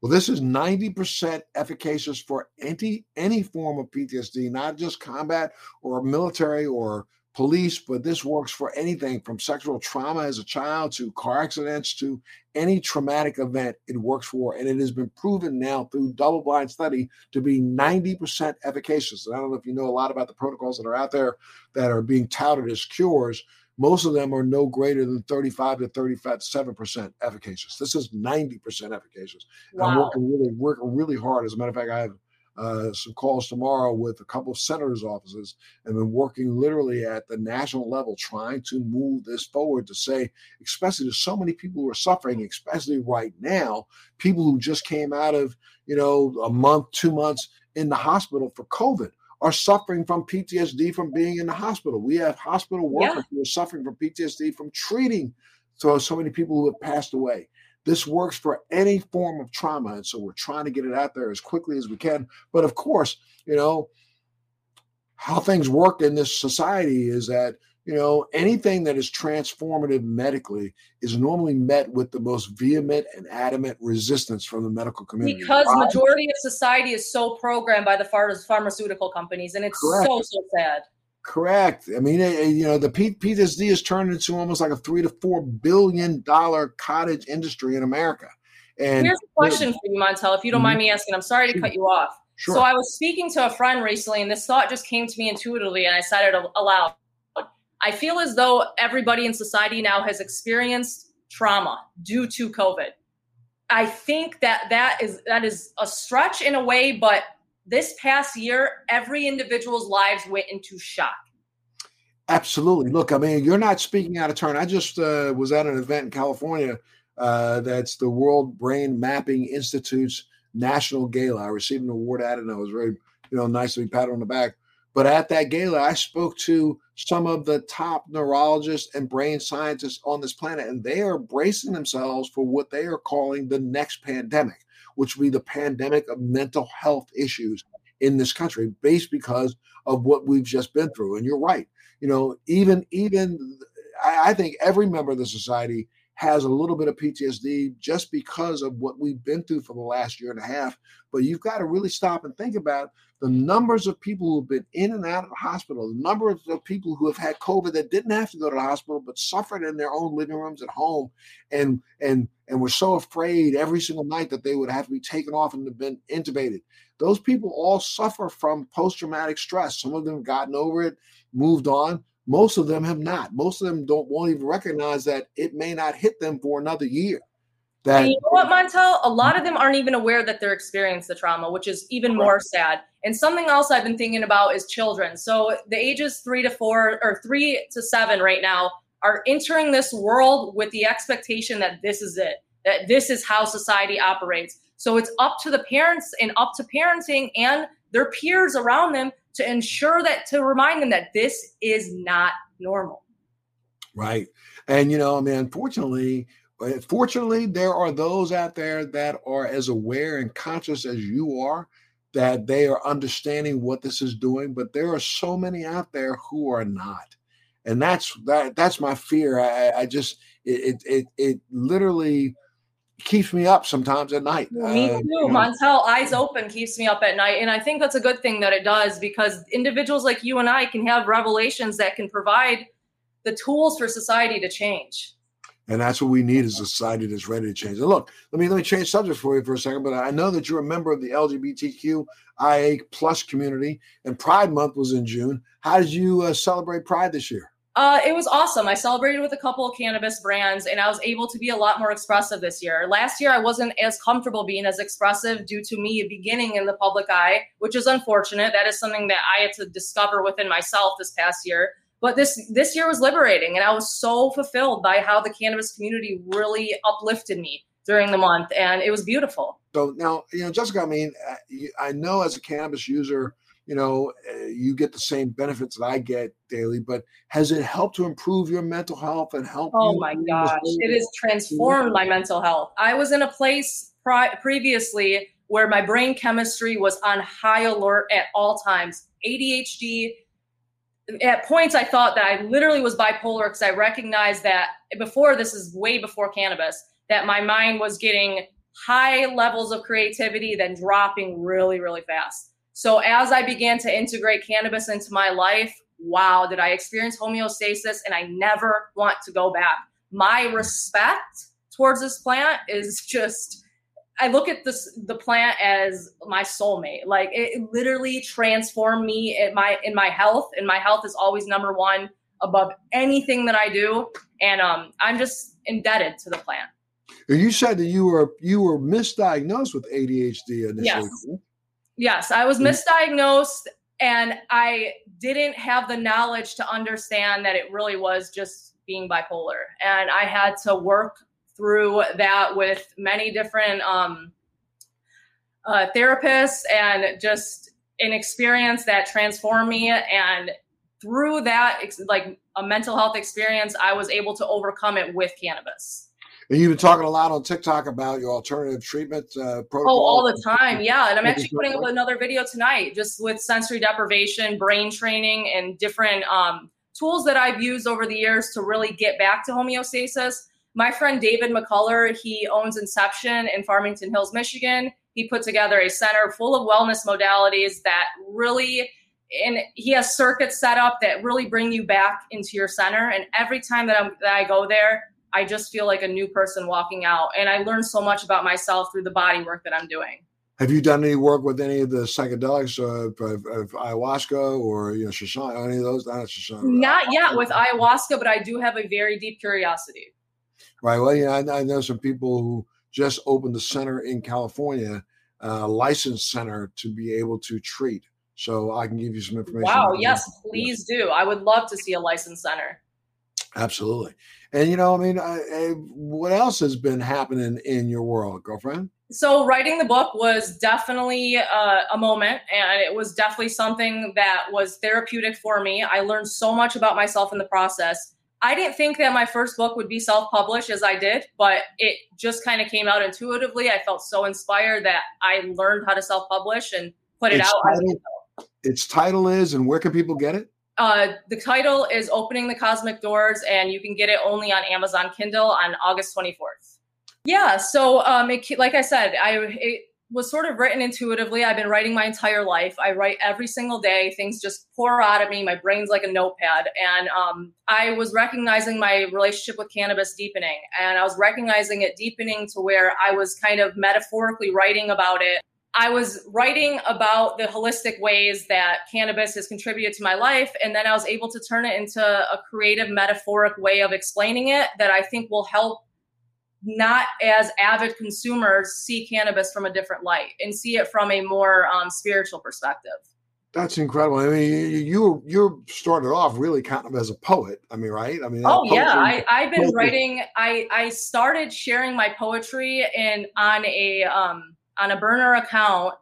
[SPEAKER 1] Well, this is 90% efficacious for any any form of PTSD, not just combat or military or police, but this works for anything from sexual trauma as a child to car accidents to any traumatic event it works for. And it has been proven now through double blind study to be 90% efficacious. And I don't know if you know a lot about the protocols that are out there that are being touted as cures, most of them are no greater than 35 to 37% efficacious. This is 90% efficacious. Wow. I'm working really, working really hard. As a matter of fact, I have uh, some calls tomorrow with a couple of senators' offices and been working literally at the national level trying to move this forward to say, especially there's so many people who are suffering, especially right now, people who just came out of, you know, a month, two months in the hospital for COVID are suffering from PTSD from being in the hospital. We have hospital workers yeah. who are suffering from PTSD from treating so, so many people who have passed away. This works for any form of trauma. And so we're trying to get it out there as quickly as we can. But of course, you know, how things work in this society is that you know, anything that is transformative medically is normally met with the most vehement and adamant resistance from the medical community.
[SPEAKER 2] Because Why? majority of society is so programmed by the pharmaceutical companies, and it's Correct. so so sad.
[SPEAKER 1] Correct. I mean, you know, the PTSD has turned into almost like a three to four billion dollar cottage industry in America. And
[SPEAKER 2] here's a question for you, Montel, if you don't mm-hmm. mind me asking. I'm sorry to cut you off. Sure. So I was speaking to a friend recently, and this thought just came to me intuitively, and I said it aloud. I feel as though everybody in society now has experienced trauma due to COVID. I think that that is that is a stretch in a way, but this past year, every individual's lives went into shock.
[SPEAKER 1] Absolutely. Look, I mean, you're not speaking out of turn. I just uh, was at an event in California uh, that's the World Brain Mapping Institute's national gala. I received an award at it, and I was very, you know, nice to be patted on the back. But at that gala, I spoke to some of the top neurologists and brain scientists on this planet, and they are bracing themselves for what they are calling the next pandemic, which will be the pandemic of mental health issues in this country, based because of what we've just been through. And you're right. You know, even even I, I think every member of the society has a little bit of PTSD just because of what we've been through for the last year and a half. But you've got to really stop and think about the numbers of people who've been in and out of the hospital, the number of people who have had COVID that didn't have to go to the hospital but suffered in their own living rooms at home, and and and were so afraid every single night that they would have to be taken off and been intubated. Those people all suffer from post-traumatic stress. Some of them have gotten over it, moved on. Most of them have not. Most of them don't won't even recognize that it may not hit them for another year.
[SPEAKER 2] That, and you know what, Montel? A lot of them aren't even aware that they're experiencing the trauma, which is even more sad. And something else I've been thinking about is children. So the ages three to four or three to seven right now are entering this world with the expectation that this is it, that this is how society operates. So it's up to the parents and up to parenting and their peers around them to ensure that to remind them that this is not normal.
[SPEAKER 1] Right. And you know, I mean, unfortunately, uh, fortunately, there are those out there that are as aware and conscious as you are that they are understanding what this is doing, but there are so many out there who are not. And that's that that's my fear. I, I just it, it it literally keeps me up sometimes at night.
[SPEAKER 2] Me uh, too. You know. Montel, eyes open keeps me up at night. And I think that's a good thing that it does because individuals like you and I can have revelations that can provide the tools for society to change.
[SPEAKER 1] And that's what we need is a society that's ready to change. And look, let me let me change subject for you for a second. But I know that you're a member of the LGBTQIA plus community, and Pride Month was in June. How did you uh, celebrate Pride this year?
[SPEAKER 2] Uh, it was awesome. I celebrated with a couple of cannabis brands and I was able to be a lot more expressive this year. Last year, I wasn't as comfortable being as expressive due to me beginning in the public eye, which is unfortunate. That is something that I had to discover within myself this past year. But this this year was liberating, and I was so fulfilled by how the cannabis community really uplifted me during the month, and it was beautiful.
[SPEAKER 1] So now, you know, Jessica, I mean, I know as a cannabis user, you know, uh, you get the same benefits that I get daily, but has it helped to improve your mental health and help?
[SPEAKER 2] Oh my gosh, it has transformed my mental health. I was in a place pri- previously where my brain chemistry was on high alert at all times. ADHD. At points, I thought that I literally was bipolar because I recognized that before this is way before cannabis, that my mind was getting high levels of creativity, then dropping really, really fast. So as I began to integrate cannabis into my life, wow, did I experience homeostasis and I never want to go back. My respect towards this plant is *laughs* just I look at this the plant as my soulmate. Like it literally transformed me in my in my health, and my health is always number one above anything that I do. And um, I'm just indebted to the plant.
[SPEAKER 1] You said that you were you were misdiagnosed with ADHD initially.
[SPEAKER 2] Yes. Yes, I was mm. misdiagnosed and I didn't have the knowledge to understand that it really was just being bipolar. And I had to work through that with many different um, uh, therapists and just an experience that transformed me. And through that, like a mental health experience, I was able to overcome it with cannabis.
[SPEAKER 1] And you've been talking a lot on TikTok about your alternative treatment uh, protocol.
[SPEAKER 2] Oh, all the time. Yeah. And I'm actually putting up another video tonight just with sensory deprivation, brain training, and different um, tools that I've used over the years to really get back to homeostasis. My friend David McCullough, he owns Inception in Farmington Hills, Michigan. He put together a center full of wellness modalities that really and he has circuits set up that really bring you back into your center. And every time that, I'm, that I go there, I just feel like a new person walking out. And I learned so much about myself through the body work that I'm doing.
[SPEAKER 1] Have you done any work with any of the psychedelics uh, of, of, ayahuasca or you know shoshana? Any of those? Not shoshana.
[SPEAKER 2] Not yet with ayahuasca, but I do have a very deep curiosity.
[SPEAKER 1] Right. Well, yeah, I, I know some people who just opened a center in California, a uh, licensed center to be able to treat. So I can give you some information.
[SPEAKER 2] Wow. Yes, please do. I would love to see a licensed center.
[SPEAKER 1] Absolutely. And you know, I mean, I, I, what else has been happening in your world, girlfriend?
[SPEAKER 2] So, writing the book was definitely uh, a moment, and it was definitely something that was therapeutic for me. I learned so much about myself in the process. I didn't think that my first book would be self published as I did, but it just kind of came out intuitively. I felt so inspired that I learned how to self publish and put it its out.
[SPEAKER 1] Title, its title is, and where can people get it?
[SPEAKER 2] Uh, the title is Opening the Cosmic Doors, and you can get it only on Amazon Kindle on August 24th. Yeah, so um, it, like I said, I it was sort of written intuitively. I've been writing my entire life. I write every single day. Things just pour out of me. My brain's like a notepad. And um, I was recognizing my relationship with cannabis deepening, and I was recognizing it deepening to where I was kind of metaphorically writing about it I was writing about the holistic ways that cannabis has contributed to my life. And then I was able to turn it into a creative, metaphoric way of explaining it that I think will help not as avid consumers see cannabis from a different light and see it from a more um, spiritual perspective.
[SPEAKER 1] That's incredible. I mean, you you started off really kind of as a poet. I mean, right? I mean,
[SPEAKER 2] oh yeah, I, I've been poetry. writing. I I started sharing my poetry in on a um, on a burner account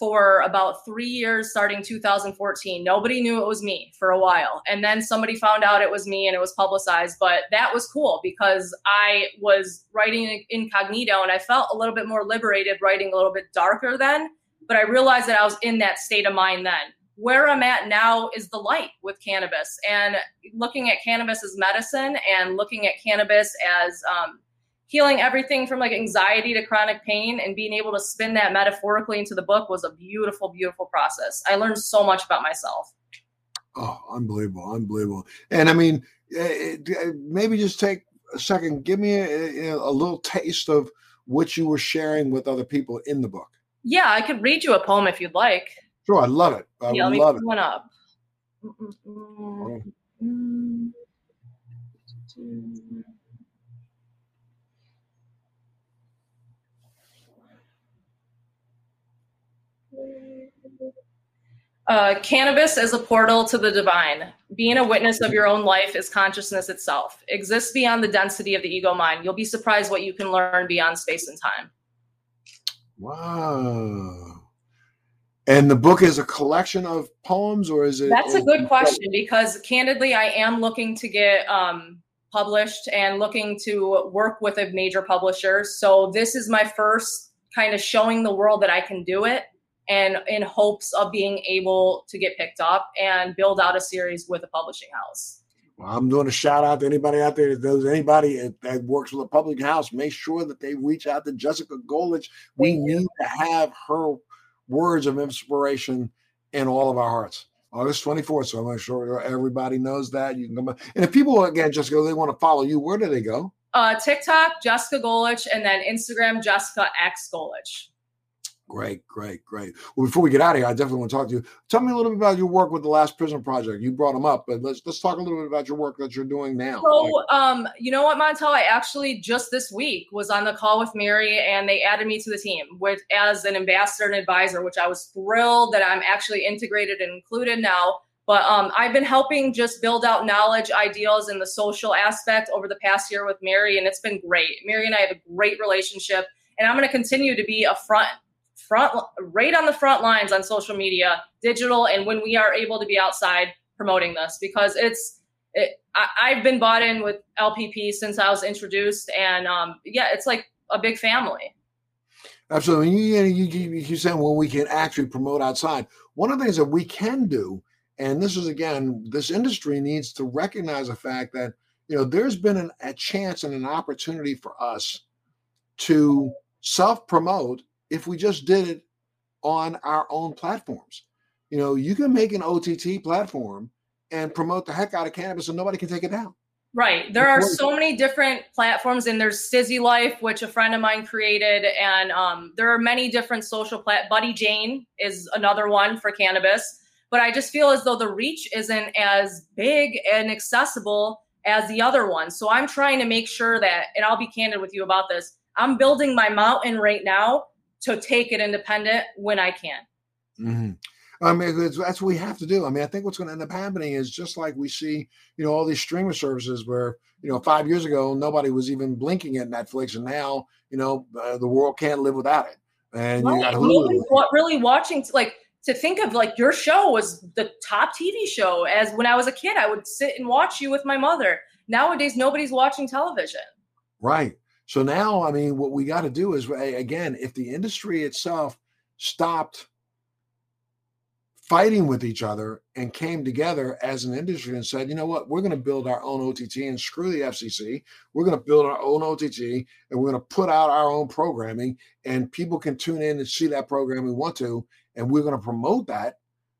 [SPEAKER 2] for about three years starting 2014 nobody knew it was me for a while. And then somebody found out it was me and it was publicized but that was cool because i was writing incognito and i felt a little bit more liberated writing a little bit darker then but i realized that i was in that state of mind then. Where i'm at now is the light with cannabis and looking at cannabis as medicine and looking at cannabis as um, healing everything from like anxiety to chronic pain and being able to spin that metaphorically into the book was a beautiful, beautiful process. I learned so much about myself.
[SPEAKER 1] Oh, unbelievable, unbelievable. And I mean, eh, eh, maybe just take a second, give me a, a little taste of what you were sharing with other people in the book.
[SPEAKER 2] Yeah, I could read you a poem if you'd like.
[SPEAKER 1] Sure, I love it. I
[SPEAKER 2] yeah, let me
[SPEAKER 1] love
[SPEAKER 2] it. one up. Oh. Uh, cannabis as a portal to the divine. Being a witness of your own life is consciousness itself. Exists beyond the density of the ego mind. You'll be surprised what you can learn beyond space and time.
[SPEAKER 1] Wow. And the book is a collection of poems, or is it?
[SPEAKER 2] That's a good question because, candidly, I am looking to get um, published and looking to work with a major publisher. So, this is my first kind of showing the world that I can do it and in hopes of being able to get picked up and build out a series with a publishing house.
[SPEAKER 1] Well, I'm doing a shout out to anybody out there. that there's anybody that works with a public house, make sure that they reach out to Jessica Golich. We need to have her words of inspiration in all of our hearts. August 24th. So I'm going to sure everybody knows that. You can come. And if people, again, Jessica, they want to follow you, where do they go?
[SPEAKER 2] Uh, TikTok, Jessica Golich, and then Instagram, Jessica X Golich.
[SPEAKER 1] Great, great, great. Well, before we get out of here, I definitely want to talk to you. Tell me a little bit about your work with the Last Prisoner Project. You brought them up, but let's let's talk a little bit about your work that you're doing now.
[SPEAKER 2] So, like, um, you know what, Montel? I actually just this week was on the call with Mary, and they added me to the team with as an ambassador and advisor, which I was thrilled that I'm actually integrated and included now. But um, I've been helping just build out knowledge, ideals, and the social aspect over the past year with Mary, and it's been great. Mary and I have a great relationship, and I'm going to continue to be a front front right on the front lines on social media, digital, and when we are able to be outside promoting this because it's it, I, have been bought in with LPP since I was introduced, and um, yeah, it's like a big family.
[SPEAKER 1] Absolutely, you, you, you, you said when we can actually promote outside. One of the things that we can do, and this is again, this industry needs to recognize the fact that you know there's been an, a chance and an opportunity for us to self promote if we just did it on our own platforms. You know, you can make an OTT platform and promote the heck out of cannabis and nobody can take it down.
[SPEAKER 2] Right. There are so many different platforms, and there's Stizzy Life, which a friend of mine created, and um, there are many different social plat. Buddy Jane is another one for cannabis, but I just feel as though the reach isn't as big and accessible as the other ones. So I'm trying to make sure that, and I'll be candid with you about this. I'm building my mountain right now to take it independent when I can.
[SPEAKER 1] Mm-hmm. I mean, that's what we have to do. I mean, I think what's going to end up happening is just like we see, you know, all these streaming services where, you know, five years ago, nobody was even blinking at Netflix. And now, you know, uh, the world can't live without it. And right. you got Hulu.
[SPEAKER 2] What really watching, like, to think of like your show was the top TV show. As when I was a kid, I would sit and watch you with my mother. Nowadays, nobody's watching television.
[SPEAKER 1] Right. So now, I mean, what we got to do is, again, if the industry itself stopped fighting with each other and came together as an industry and said, you know what, we're going to build our own OTT and screw the FCC. We're going to build our own OTT and we're going to put out our own programming and people can tune in and see that program we want to. And we're going to promote that.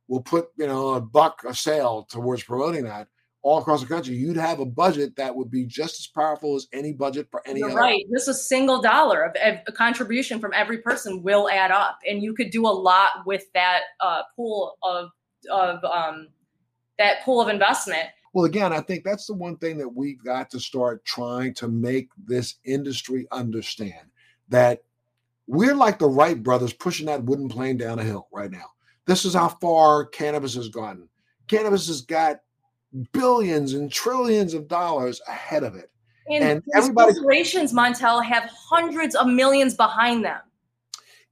[SPEAKER 1] We'll put, you know, a buck a sale towards promoting that all across the country, you'd have a budget that would be just as powerful as any budget for any
[SPEAKER 2] You're
[SPEAKER 1] other.
[SPEAKER 2] Right. Just a single dollar of a contribution from every person will add up, and you could do a lot with that uh, pool of of um, that pool of investment.
[SPEAKER 1] Well, again, I think that's the one thing that we've got to start trying to make this industry understand that we're like the Wright brothers pushing that wooden plane down a hill right now. This is how far cannabis has gotten. Cannabis has got billions and trillions of dollars ahead of it.
[SPEAKER 2] And, and everybody corporations, Montel, have hundreds of millions behind them.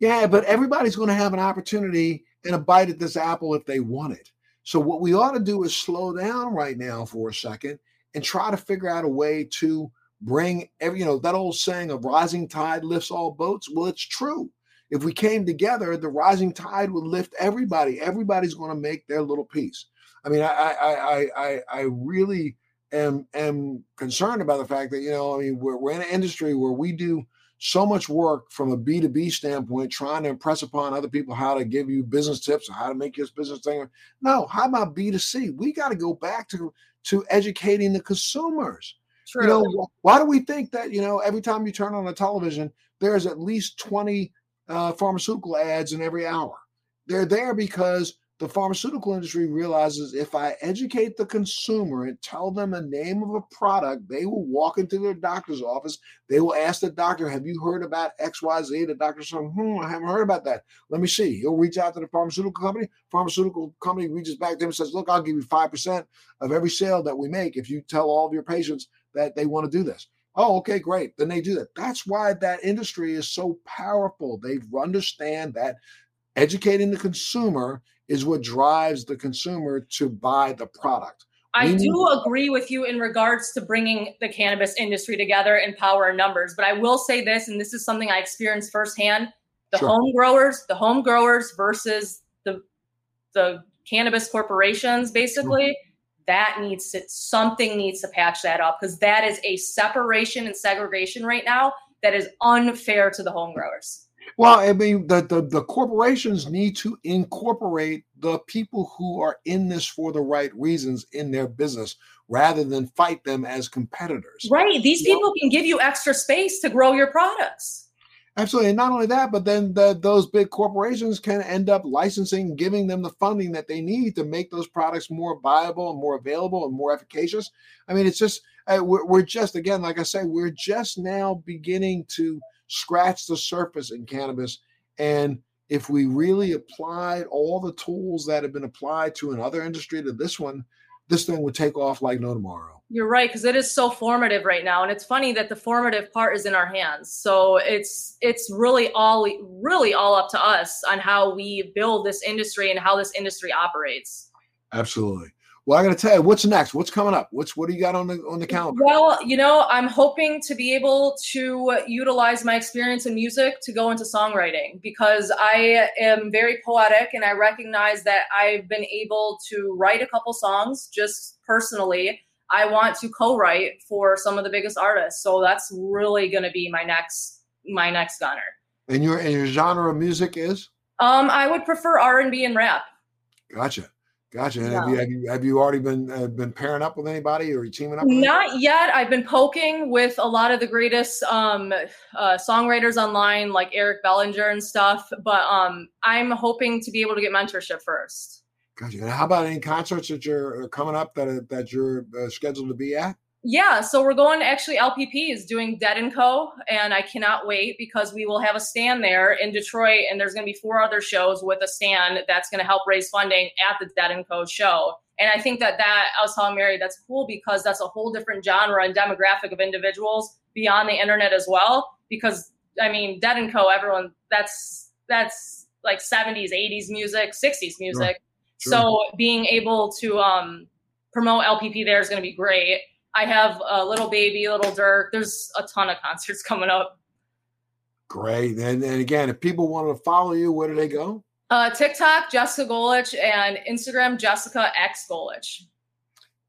[SPEAKER 1] Yeah, but everybody's going to have an opportunity and a bite at this apple if they want it. So what we ought to do is slow down right now for a second and try to figure out a way to bring every, you know, that old saying of rising tide lifts all boats. Well, it's true. If we came together, the rising tide would lift everybody. Everybody's going to make their little piece. I mean, I I I I really am am concerned about the fact that you know, I mean, we're we're in an industry where we do so much work from a B2B standpoint, trying to impress upon other people how to give you business tips or how to make your business thing. No, how about B2C? We got to go back to to educating the consumers. True. You know, why do we think that, you know, every time you turn on a television, there's at least 20 uh, pharmaceutical ads in every hour? They're there because the pharmaceutical industry realizes if I educate the consumer and tell them the name of a product, they will walk into their doctor's office. They will ask the doctor, Have you heard about XYZ? The doctor says, Hmm, I haven't heard about that. Let me see. He'll reach out to the pharmaceutical company. Pharmaceutical company reaches back to him and says, Look, I'll give you 5% of every sale that we make if you tell all of your patients that they want to do this. Oh, okay, great. Then they do that. That's why that industry is so powerful. They understand that educating the consumer is what drives the consumer to buy the product.
[SPEAKER 2] I do agree with you in regards to bringing the cannabis industry together in power and numbers, but I will say this, and this is something I experienced firsthand: the sure. home growers, the home growers versus the the cannabis corporations, basically. Sure. That needs to something needs to patch that up because that is a separation and segregation right now that is unfair to the home growers.
[SPEAKER 1] Well, I mean, the, the, the corporations need to incorporate the people who are in this for the right reasons in their business rather than fight them as competitors.
[SPEAKER 2] Right. These people can give you extra space to grow your products.
[SPEAKER 1] Absolutely. And not only that, but then the, those big corporations can end up licensing, giving them the funding that they need to make those products more viable and more available and more efficacious. I mean, it's just, uh, we're, we're just, again, like I say, we're just now beginning to scratch the surface in cannabis. And if we really applied all the tools that have been applied to another industry to this one, this thing would take off like no tomorrow.
[SPEAKER 2] You're right because it is so formative right now, and it's funny that the formative part is in our hands. So it's it's really all really all up to us on how we build this industry and how this industry operates.
[SPEAKER 1] Absolutely. Well, I got to tell you, what's next? What's coming up? What's what do you got on the on the calendar?
[SPEAKER 2] Well, you know, I'm hoping to be able to utilize my experience in music to go into songwriting because I am very poetic and I recognize that I've been able to write a couple songs just personally. I want to co-write for some of the biggest artists, so that's really going to be my next my next gunner.
[SPEAKER 1] And your and your genre of music is?
[SPEAKER 2] Um, I would prefer R and B and rap.
[SPEAKER 1] Gotcha. Gotcha. And have, you, have you have you already been uh, been pairing up with anybody or teaming up?
[SPEAKER 2] Not yet. I've been poking with a lot of the greatest um, uh, songwriters online, like Eric Bellinger and stuff. But um, I'm hoping to be able to get mentorship first.
[SPEAKER 1] Gotcha. And how about any concerts that you're uh, coming up that that you're uh, scheduled to be at?
[SPEAKER 2] Yeah, so we're going actually LPP is doing Dead and Co. And I cannot wait because we will have a stand there in Detroit, and there's going to be four other shows with a stand that's going to help raise funding at the Dead and Co. show. And I think that that I was telling Mary that's cool because that's a whole different genre and demographic of individuals beyond the internet as well. Because I mean, Dead and Co. Everyone that's that's like 70s, 80s music, 60s music. Sure. Sure. So being able to um, promote LPP there is going to be great. I have a Lil Baby, Lil Durk. There's a ton of concerts coming up.
[SPEAKER 1] Great. And, and again, if people want to follow you, where do they go?
[SPEAKER 2] Uh, TikTok, Jessica Golich, and Instagram, Jessica X Golich.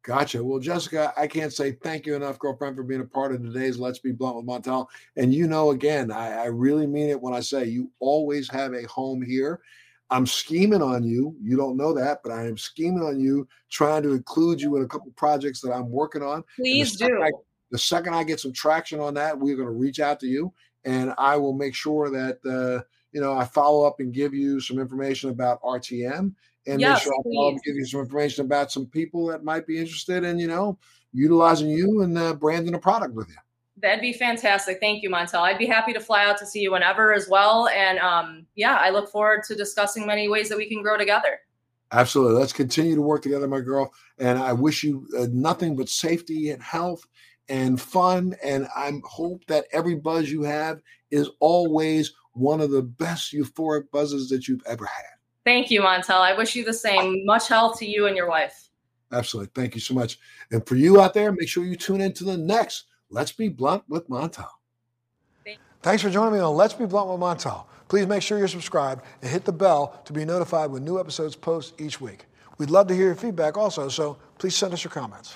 [SPEAKER 1] Gotcha. Well, Jessica, I can't say thank you enough, girlfriend, for being a part of today's Let's Be Blunt with Montel. And you know, again, I, I really mean it when I say you always have a home here. I'm scheming on you. You don't know that, but I am scheming on you, trying to include you in a couple projects that I'm working on.
[SPEAKER 2] Please the do.
[SPEAKER 1] I, the second I get some traction on that, we're going to reach out to you, and I will make sure that uh, you know I follow up and give you some information about RTM, and yes, make sure I follow up and give you some information about some people that might be interested in you know utilizing you and uh, branding a product with you.
[SPEAKER 2] That'd be fantastic. Thank you, Montel. I'd be happy to fly out to see you whenever as well. And um, yeah, I look forward to discussing many ways that we can grow together.
[SPEAKER 1] Absolutely. Let's continue to work together, my girl. And I wish you uh, nothing but safety and health and fun. And I hope that every buzz you have is always one of the best euphoric buzzes that you've ever had.
[SPEAKER 2] Thank you, Montel. I wish you the same. Much health to you and your wife.
[SPEAKER 1] Absolutely. Thank you so much. And for you out there, make sure you tune in to the next Let's Be Blunt with Montel. Thanks for joining me on Let's Be Blunt with Montel. Please make sure you're subscribed and hit the bell to be notified when new episodes post each week. We'd love to hear your feedback also, so please send us your comments.